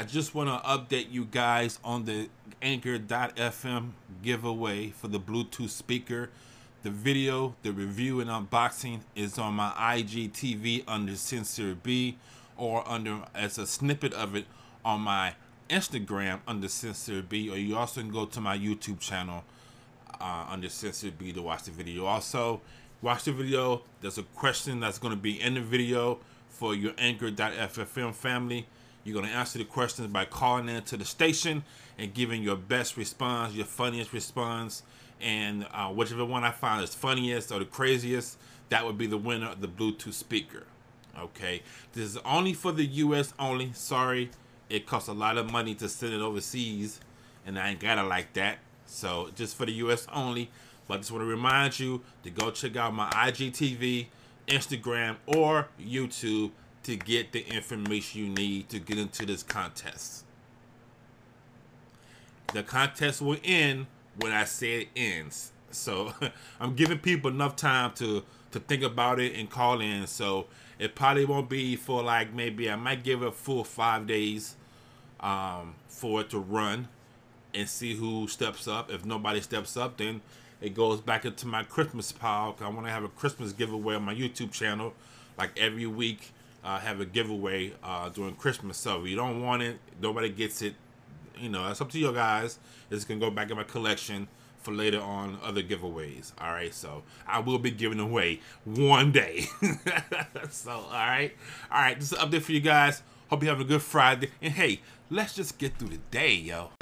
I just want to update you guys on the Anchor.fm giveaway for the Bluetooth speaker. The video, the review, and unboxing is on my IGTV under Sincere B, or under as a snippet of it on my Instagram under Sincere B, or you also can go to my YouTube channel uh, under Sincere B to watch the video. Also, watch the video. There's a question that's going to be in the video for your Anchor.fm family. You're going to answer the questions by calling in to the station and giving your best response, your funniest response, and uh, whichever one I find is funniest or the craziest, that would be the winner of the Bluetooth speaker. Okay, this is only for the U.S. only. Sorry, it costs a lot of money to send it overseas, and I ain't got it like that. So just for the U.S. only. But I just want to remind you to go check out my IGTV, Instagram, or YouTube to get the information you need to get into this contest. The contest will end when I say it ends. So I'm giving people enough time to to think about it and call in. So it probably won't be for like maybe I might give it full five days um, for it to run and see who steps up. If nobody steps up, then it goes back into my Christmas pile. I want to have a Christmas giveaway on my YouTube channel, like every week. Uh, have a giveaway uh, during Christmas. So if you don't want it, nobody gets it. You know, that's up to you guys. It's gonna go back in my collection for later on other giveaways. All right, so I will be giving away one day. so all right, all right. This is an update for you guys. Hope you're having a good Friday. And hey, let's just get through the day, yo.